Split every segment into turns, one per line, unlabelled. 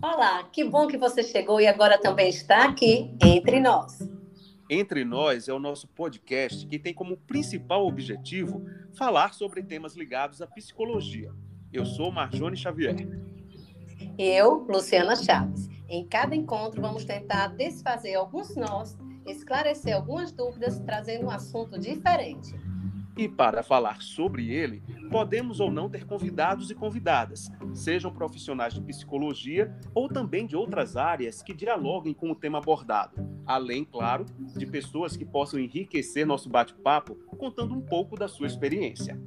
Olá, que bom que você chegou e agora também está aqui entre nós.
Entre Nós é o nosso podcast que tem como principal objetivo falar sobre temas ligados à psicologia. Eu sou Marjone Xavier.
Eu, Luciana Chaves. Em cada encontro vamos tentar desfazer alguns nós, esclarecer algumas dúvidas, trazendo um assunto diferente.
E para falar sobre ele, podemos ou não ter convidados e convidadas, sejam profissionais de psicologia ou também de outras áreas que dialoguem com o tema abordado, além, claro, de pessoas que possam enriquecer nosso bate-papo contando um pouco da sua experiência.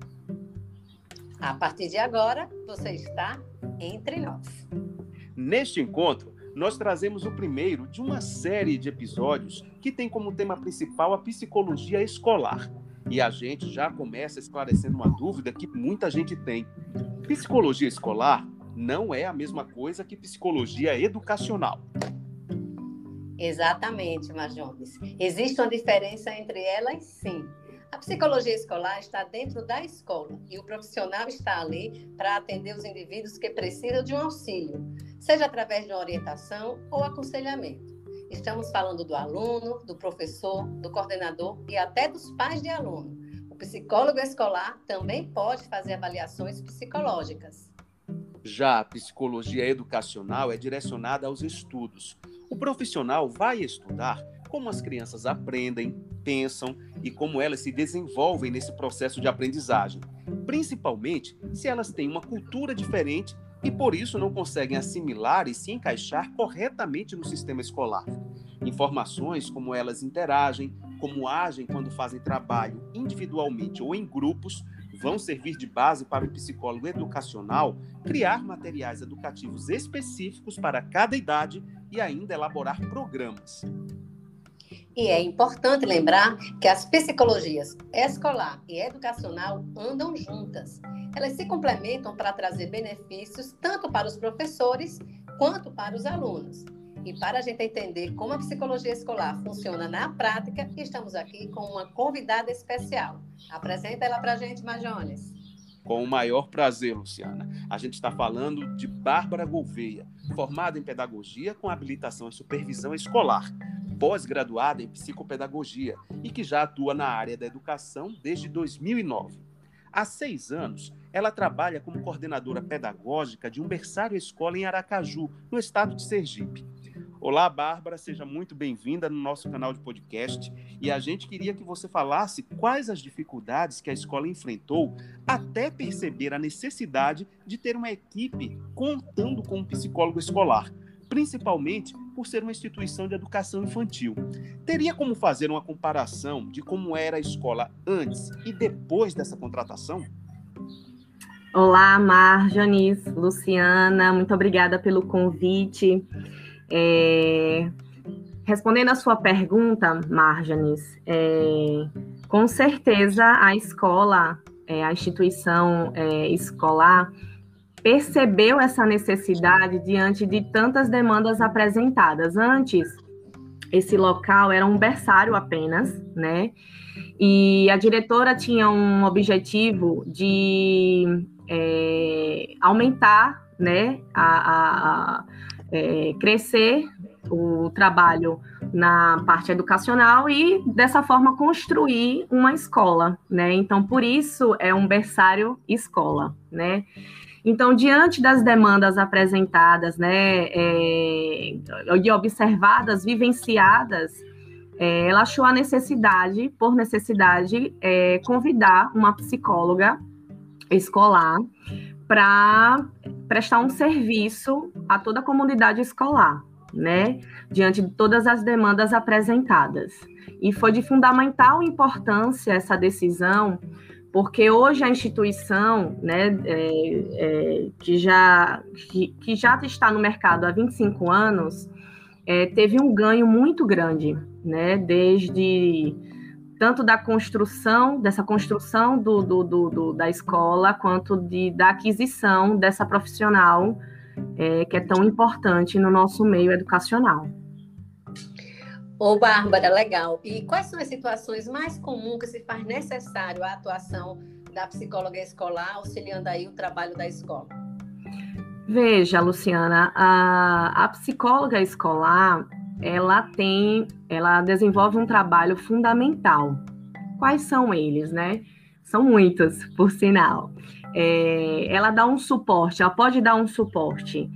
A partir de agora, você está entre nós.
Neste encontro, nós trazemos o primeiro de uma série de episódios que tem como tema principal a psicologia escolar e a gente já começa esclarecendo uma dúvida que muita gente tem. Psicologia escolar não é a mesma coisa que psicologia educacional.
Exatamente, Majones. Existe uma diferença entre elas, sim. A psicologia escolar está dentro da escola e o profissional está ali para atender os indivíduos que precisam de um auxílio, seja através de uma orientação ou aconselhamento. Estamos falando do aluno, do professor, do coordenador e até dos pais de aluno. O psicólogo escolar também pode fazer avaliações psicológicas.
Já a psicologia educacional é direcionada aos estudos. O profissional vai estudar como as crianças aprendem, pensam e como elas se desenvolvem nesse processo de aprendizagem, principalmente se elas têm uma cultura diferente e por isso não conseguem assimilar e se encaixar corretamente no sistema escolar. Informações como elas interagem, como agem quando fazem trabalho individualmente ou em grupos, vão servir de base para o psicólogo educacional criar materiais educativos específicos para cada idade e ainda elaborar programas.
E é importante lembrar que as psicologias escolar e educacional andam juntas. Elas se complementam para trazer benefícios tanto para os professores quanto para os alunos. E para a gente entender como a psicologia escolar funciona na prática, estamos aqui com uma convidada especial. Apresenta ela para a gente, Majones.
Com o maior prazer, Luciana. A gente está falando de Bárbara Gouveia, formada em pedagogia com habilitação em supervisão escolar pós-graduada em psicopedagogia e que já atua na área da educação desde 2009. Há seis anos, ela trabalha como coordenadora pedagógica de um berçário escola em Aracaju, no estado de Sergipe. Olá, Bárbara, seja muito bem-vinda no nosso canal de podcast. E a gente queria que você falasse quais as dificuldades que a escola enfrentou até perceber a necessidade de ter uma equipe contando com um psicólogo escolar, principalmente por ser uma instituição de educação infantil. Teria como fazer uma comparação de como era a escola antes e depois dessa contratação?
Olá, Marjonis, Luciana, muito obrigada pelo convite. É... Respondendo a sua pergunta, Marjonis, é... com certeza a escola, é, a instituição é, escolar, percebeu essa necessidade diante de tantas demandas apresentadas. Antes, esse local era um berçário apenas, né? E a diretora tinha um objetivo de é, aumentar, né, a, a, a é, crescer o trabalho na parte educacional e dessa forma construir uma escola, né? Então por isso é um berçário escola, né? Então, diante das demandas apresentadas, né, é, e observadas, vivenciadas, é, ela achou a necessidade, por necessidade, é, convidar uma psicóloga escolar para prestar um serviço a toda a comunidade escolar, né, diante de todas as demandas apresentadas. E foi de fundamental importância essa decisão, porque hoje a instituição, né, é, é, que, já, que, que, já está no mercado há 25 anos, é, teve um ganho muito grande, né, desde tanto da construção, dessa construção do, do, do, do da escola, quanto de, da aquisição dessa profissional é, que é tão importante no nosso meio educacional.
Ô, Bárbara, legal. E quais são as situações mais comuns que se faz necessário a atuação da psicóloga escolar, auxiliando aí o trabalho da escola?
Veja, Luciana, a, a psicóloga escolar, ela tem, ela desenvolve um trabalho fundamental. Quais são eles, né? São muitos, por sinal. É, ela dá um suporte, ela pode dar um suporte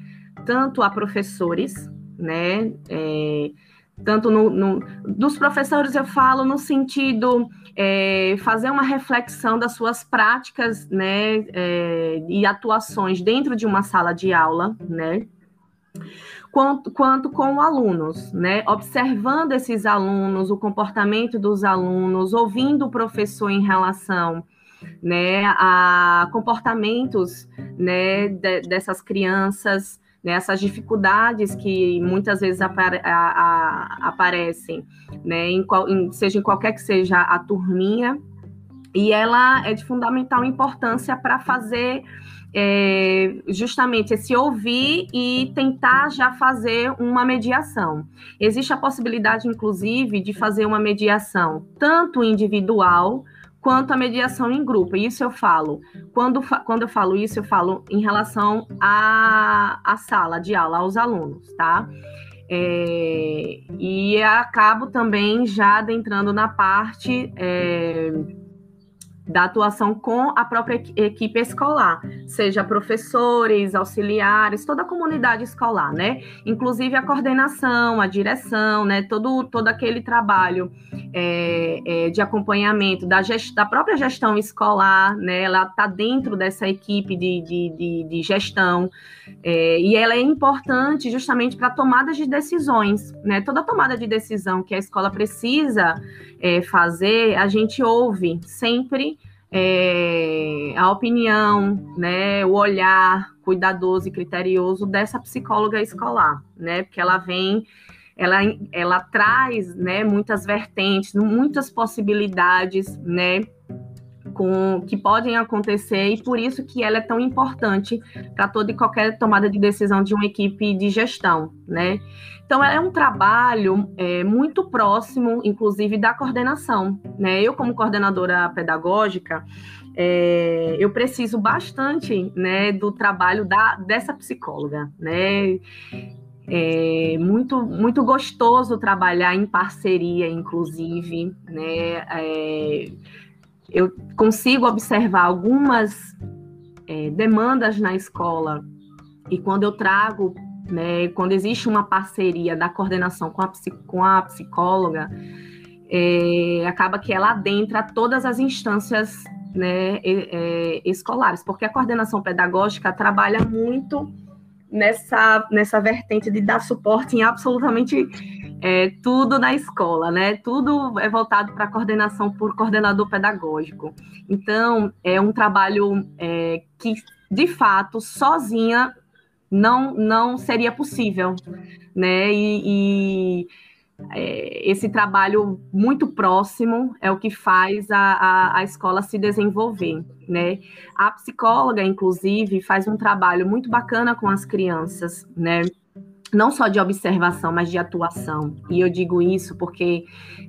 tanto a professores, né? É, tanto no, no, dos professores eu falo no sentido é, fazer uma reflexão das suas práticas né, é, e atuações dentro de uma sala de aula, né? Quanto, quanto com alunos, né? Observando esses alunos, o comportamento dos alunos, ouvindo o professor em relação né, a comportamentos né, de, dessas crianças, né, essas dificuldades que muitas vezes apare a, a, aparecem, né, em qual, em, seja em qualquer que seja a turminha, e ela é de fundamental importância para fazer é, justamente esse ouvir e tentar já fazer uma mediação. Existe a possibilidade, inclusive, de fazer uma mediação tanto individual quanto à mediação em grupo. Isso eu falo. Quando, quando eu falo isso, eu falo em relação à, à sala de aula, aos alunos, tá? É, e acabo também já adentrando na parte. É, da atuação com a própria equipe escolar, seja professores, auxiliares, toda a comunidade escolar, né? Inclusive a coordenação, a direção, né? Todo, todo aquele trabalho é, é, de acompanhamento da, gest, da própria gestão escolar, né? Ela está dentro dessa equipe de, de, de, de gestão é, e ela é importante justamente para tomadas de decisões, né? Toda tomada de decisão que a escola precisa é, fazer, a gente ouve sempre é, a opinião, né, o olhar cuidadoso e criterioso dessa psicóloga escolar, né, porque ela vem, ela, ela traz, né, muitas vertentes, muitas possibilidades, né, com, que podem acontecer e por isso que ela é tão importante para toda e qualquer tomada de decisão de uma equipe de gestão, né? Então, é um trabalho é, muito próximo, inclusive, da coordenação. Né? Eu, como coordenadora pedagógica, é, eu preciso bastante né, do trabalho da, dessa psicóloga. Né? É muito, muito gostoso trabalhar em parceria, inclusive. Né? É, eu consigo observar algumas é, demandas na escola e quando eu trago né, quando existe uma parceria da coordenação com a, com a psicóloga, é, acaba que ela adentra todas as instâncias né, é, escolares, porque a coordenação pedagógica trabalha muito nessa, nessa vertente de dar suporte em absolutamente é, tudo na escola, né? Tudo é voltado para coordenação por coordenador pedagógico. Então, é um trabalho é, que, de fato, sozinha não, não seria possível, né? E, e é, esse trabalho muito próximo é o que faz a, a, a, escola se desenvolver, né? A psicóloga, inclusive, faz um trabalho muito bacana com as crianças, né? Não só de observação, mas de atuação. E eu digo isso porque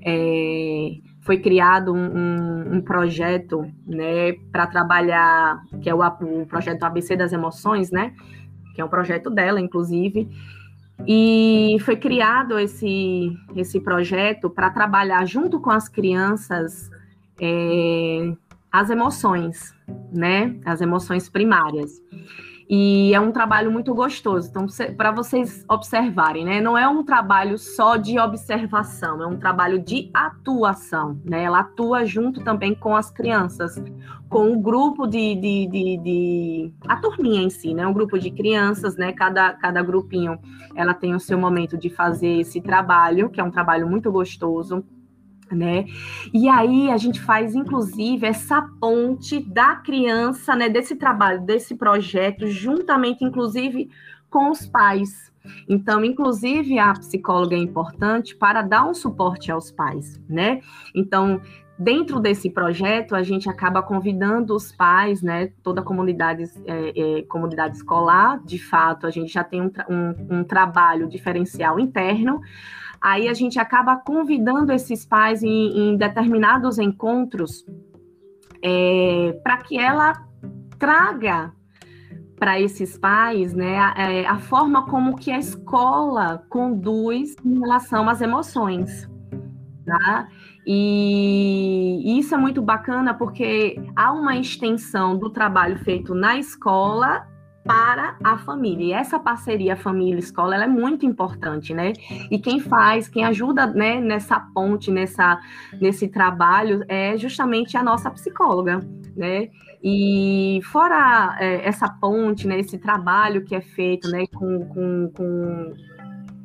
é, foi criado um, um, um, projeto, né, para trabalhar, que é o, o projeto ABC das Emoções, né? que é um projeto dela, inclusive. E foi criado esse, esse projeto para trabalhar junto com as crianças é, as emoções, né? As emoções primárias. E é um trabalho muito gostoso. Então, para vocês observarem, né? Não é um trabalho só de observação, é um trabalho de atuação, né? Ela atua junto também com as crianças, com o grupo de, de, de, de, a turminha em si, né? Um grupo de crianças, né? Cada, cada grupinho ela tem o seu momento de fazer esse trabalho, que é um trabalho muito gostoso né? E aí a gente faz inclusive essa ponte da criança, né, desse trabalho, desse projeto, juntamente inclusive com os pais. Então, inclusive a psicóloga é importante para dar um suporte aos pais, né? Então, dentro desse projeto, a gente acaba convidando os pais, né, toda a comunidade, é, é, comunidade escolar, de fato, a gente já tem um, um, um trabalho diferencial interno, Aí a gente acaba convidando esses pais em, em determinados encontros é, para que ela traga para esses pais, né, a, é, a, forma como que a escola conduz em relação às emoções, tá? E isso é muito bacana porque há uma extensão do trabalho feito na escola para a família. E essa parceria família-escola é muito importante, né? E quem faz, quem ajuda né, nessa ponte, nessa, nesse trabalho, é justamente a nossa psicóloga, né? E fora é, essa ponte, né, esse trabalho que é feito né, com, com, com,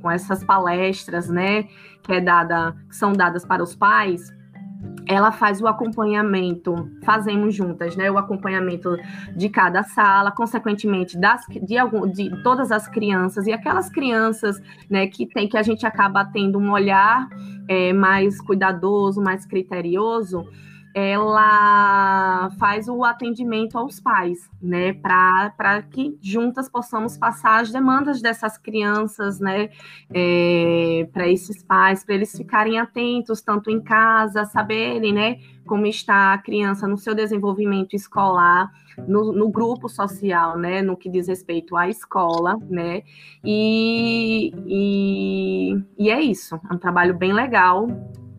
com essas palestras, né, que, é dada, que são dadas para os pais, ela faz o acompanhamento, fazemos juntas, né? O acompanhamento de cada sala, consequentemente das, de, algum, de todas as crianças e aquelas crianças, né, que tem que a gente acaba tendo um olhar é, mais cuidadoso, mais criterioso ela faz o atendimento aos pais, né, para que juntas possamos passar as demandas dessas crianças, né, é, para esses pais, para eles ficarem atentos, tanto em casa, saberem, né, como está a criança no seu desenvolvimento escolar, no, no grupo social, né, no que diz respeito à escola, né, e, e, e é isso, é um trabalho bem legal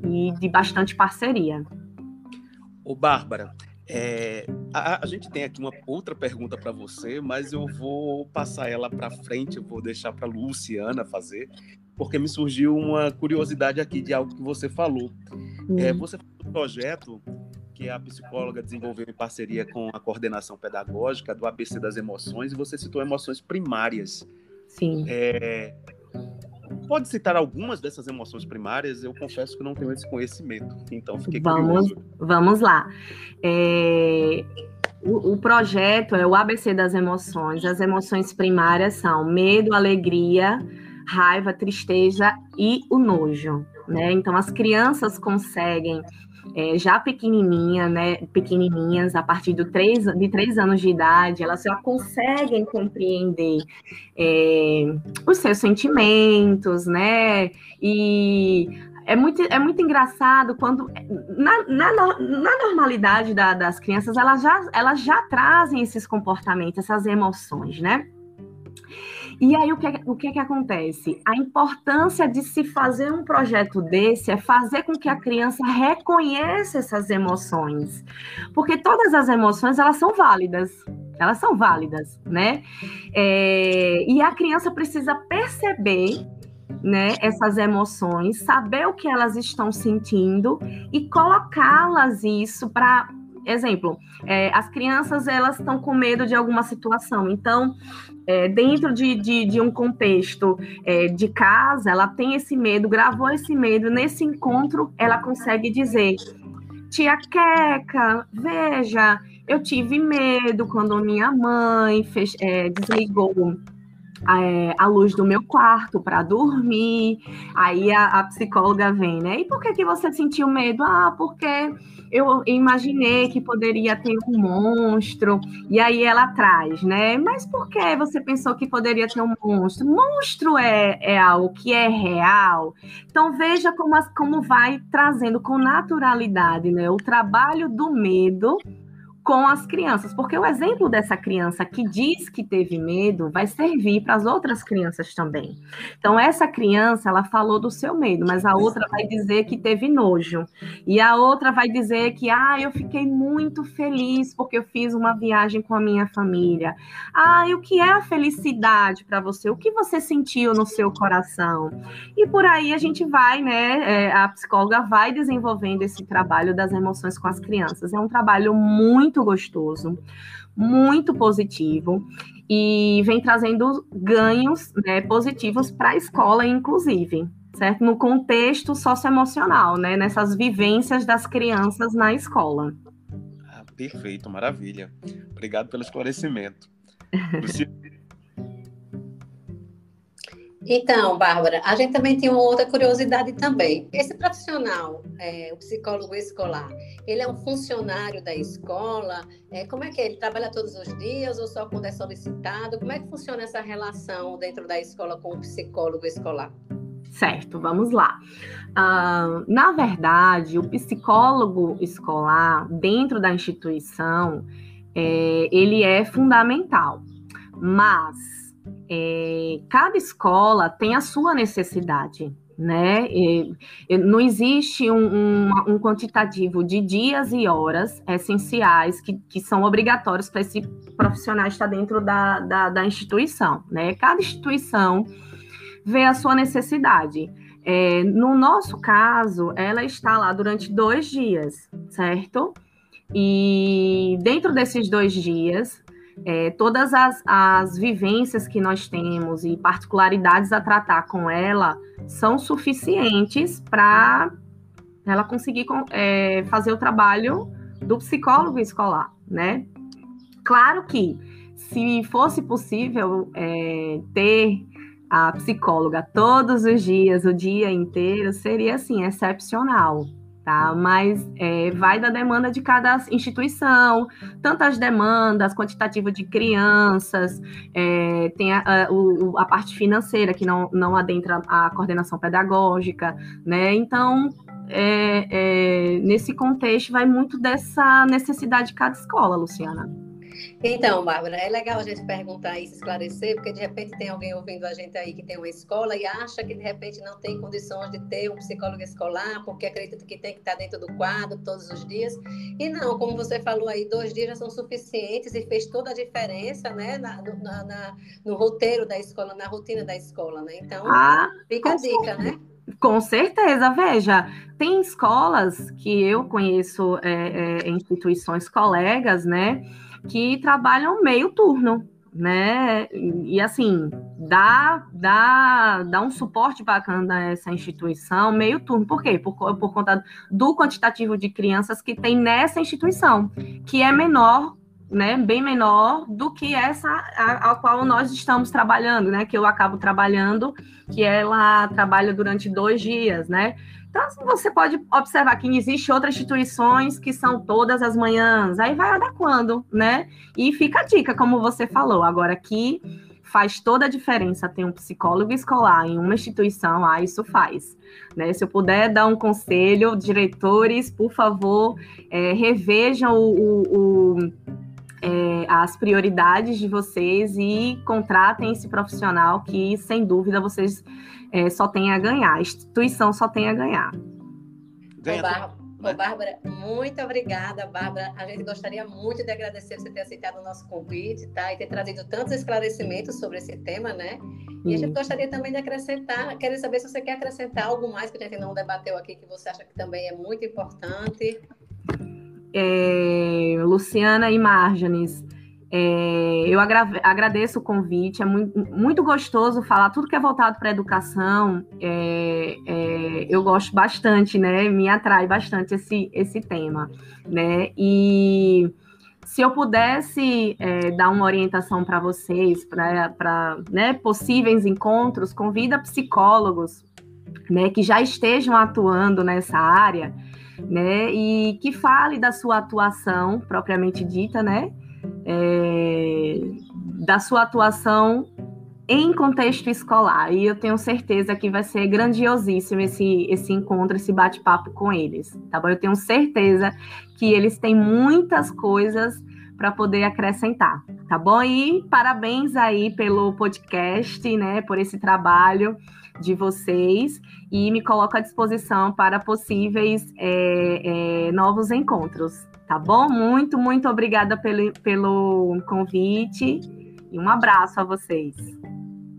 e de bastante parceria.
Ô, Bárbara, é, a, a, gente tem aqui uma outra pergunta para você, mas eu vou passar ela para frente, eu vou deixar para Luciana fazer, porque me surgiu uma curiosidade aqui de algo que você falou. Hum. É, você falou do projeto que a psicóloga desenvolveu em parceria com a coordenação pedagógica do ABC das emoções, e você citou emoções primárias.
Sim.
É, Pode citar algumas dessas emoções primárias? Eu confesso que não tenho esse conhecimento, então fiquei
vamos,
curioso.
Vamos lá. É, o, o, projeto é o ABC das emoções. As emoções primárias são medo, alegria, raiva, tristeza e o nojo. Né? Então, as crianças conseguem é, já pequenininha, né, pequenininhas, a partir do três, de três anos de idade, elas já conseguem compreender é, os seus sentimentos, né, e é muito, é muito engraçado quando, na, na, na normalidade da, das crianças, elas já, elas já trazem esses comportamentos, essas emoções, né, e aí, o que, o que, que acontece? A importância de se fazer um projeto desse é fazer com que a criança reconheça essas emoções. Porque todas as emoções, elas são válidas. Elas são válidas, né? É, e a criança precisa perceber né, essas emoções, saber o que elas estão sentindo e colocá-las isso para exemplo, é, as crianças elas estão com medo de alguma situação, então é, dentro de, de, de, um contexto é, de casa, ela tem esse medo, gravou esse medo, nesse encontro ela consegue dizer: Tia Queca, veja, eu tive medo quando minha mãe fez, é, desligou é, a luz do meu quarto para dormir. Aí a, a, psicóloga vem, né? E por que, que você sentiu medo? Ah, porque eu imaginei que poderia ter um monstro. E aí ela traz, né? Mas por que você pensou que poderia ter um monstro? Monstro é, é algo que é real. Então veja como, como vai trazendo com naturalidade, né? O trabalho do medo com as crianças, porque o exemplo dessa criança que diz que teve medo vai servir para as outras crianças também. Então, essa criança, ela falou do seu medo, mas a outra vai dizer que teve nojo. E a outra vai dizer que, ah, eu fiquei muito feliz porque eu fiz uma viagem com a minha família. Ah, e o que é a felicidade para você? O que você sentiu no seu coração? E por aí a gente vai, né? É, a psicóloga vai desenvolvendo esse trabalho das emoções com as crianças. É um trabalho muito muito gostoso, muito positivo e vem trazendo ganhos né, positivos para a escola, inclusive, certo? No contexto socioemocional, né? Nessas vivências das crianças na escola.
Ah, perfeito, maravilha. Obrigado pelo esclarecimento.
Então, Bárbara, a gente também tem uma outra curiosidade também. Esse profissional, é, o psicólogo escolar, ele é um funcionário da escola? É, como é que é? Ele trabalha todos os dias ou só quando é solicitado? Como é que funciona essa relação dentro da escola com o psicólogo escolar?
Certo, vamos lá. Uh, na verdade, o psicólogo escolar, dentro da instituição, é, ele é fundamental Mas é, cada escola tem a sua necessidade, né? E, não existe um, um, um, quantitativo de dias e horas essenciais que, que são obrigatórios para esse profissional estar dentro da, da, da, instituição, né? Cada instituição vê a sua necessidade. É, no nosso caso, ela está lá durante dois dias, certo? E dentro desses dois dias, é, todas as, as vivências que nós temos e particularidades a tratar com ela são suficientes para ela conseguir é, fazer o trabalho do psicólogo escolar, né? Claro que se fosse possível é, ter a psicóloga todos os dias, o dia inteiro, seria assim excepcional, tá? Mas é, vai da demanda de cada instituição, tantas demandas, quantitativo de crianças, é, tem a, a, a, parte financeira que não, não adentra a coordenação pedagógica, né? Então, é, é nesse contexto, vai muito dessa necessidade de cada escola, Luciana.
Então, Bárbara, é legal a gente perguntar isso, esclarecer, porque de repente tem alguém ouvindo a gente aí que tem uma escola e acha que de repente não tem condições de ter um psicólogo escolar, porque acredita que tem que estar dentro do quadro todos os dias. E não, como você falou aí, dois dias já são suficientes e fez toda a diferença, né, na, na, na no roteiro da escola, na rotina da escola, né? Então, ah, fica a dica, né?
Com certeza, veja, tem escolas que eu conheço, é, é, instituições colegas, né? Que trabalham meio turno, né? E assim, dá, dá, dá um suporte bacana a essa instituição, meio turno. Por quê? Por, por conta do quantitativo de crianças que tem nessa instituição, que é menor né, bem menor do que essa a, a, qual nós estamos trabalhando, né, que eu acabo trabalhando, que ela trabalha durante dois dias, né, então, você pode observar que existe outras instituições que são todas as manhãs, aí vai adequando, né? E fica a dica, como você falou. Agora, aqui faz toda a diferença ter um psicólogo escolar em uma instituição, ah, isso faz. Né? Se eu puder dar um conselho, diretores, por favor, é, revejam o, o, o é, as prioridades de vocês e contratem esse profissional que, sem dúvida, vocês é, só têm a ganhar. A instituição só tem a ganhar.
Ganha Ô, Bárbara, muito obrigada, Bárbara. A gente gostaria muito de agradecer você ter aceitado o nosso convite, tá? E ter trazido tantos esclarecimentos sobre esse tema, né? E a gente gostaria também de acrescentar, queria saber se você quer acrescentar algo mais que a gente não debateu aqui, que você acha que também é muito importante
é, Luciana e Marjanes. É, eu agradeço o convite, é muito, muito, gostoso falar tudo que é voltado para a educação. É, é, eu gosto bastante, né? Me atrai bastante esse, esse tema, né? E se eu pudesse é, dar uma orientação para vocês, para né, possíveis encontros, convida psicólogos né, que já estejam atuando nessa área né? E que fale da sua atuação propriamente dita, né? É, da sua atuação em contexto escolar. E eu tenho certeza que vai ser grandiosíssimo esse, esse encontro, esse bate-papo com eles, tá bom? Eu tenho certeza que eles têm muitas coisas para poder acrescentar, tá bom? E parabéns aí pelo podcast, né? Por esse trabalho de vocês e me coloco à disposição para possíveis é, é, novos encontros, tá bom? Muito, muito obrigada pelo, pelo convite e um abraço a vocês.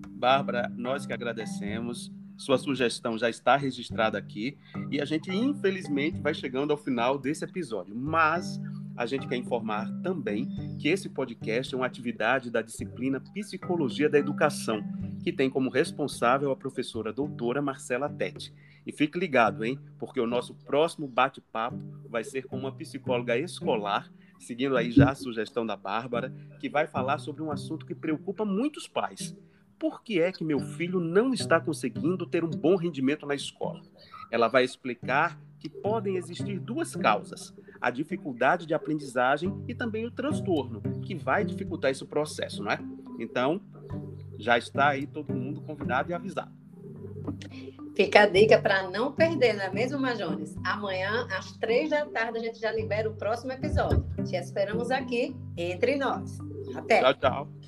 Bárbara, nós que agradecemos. Sua sugestão já está registrada aqui e a gente, infelizmente, vai chegando ao final desse episódio, mas a gente quer informar também que esse podcast é uma atividade da disciplina Psicologia da Educação, que tem como responsável a professora doutora Marcela Tete. E fique ligado, hein? Porque o nosso próximo bate-papo vai ser com uma psicóloga escolar, seguindo aí já a sugestão da Bárbara, que vai falar sobre um assunto que preocupa muitos pais. Por que é que meu filho não está conseguindo ter um bom rendimento na escola? Ela vai explicar que podem existir duas causas: a dificuldade de aprendizagem e também o transtorno, que vai dificultar esse processo, não é? Então, já está aí todo mundo convidado e avisado.
Fica a dica para não perder, não é mesmo, Majones? Amanhã, às três da tarde, a gente já libera o próximo episódio. Te esperamos aqui entre nós. Até.
Tchau, tchau.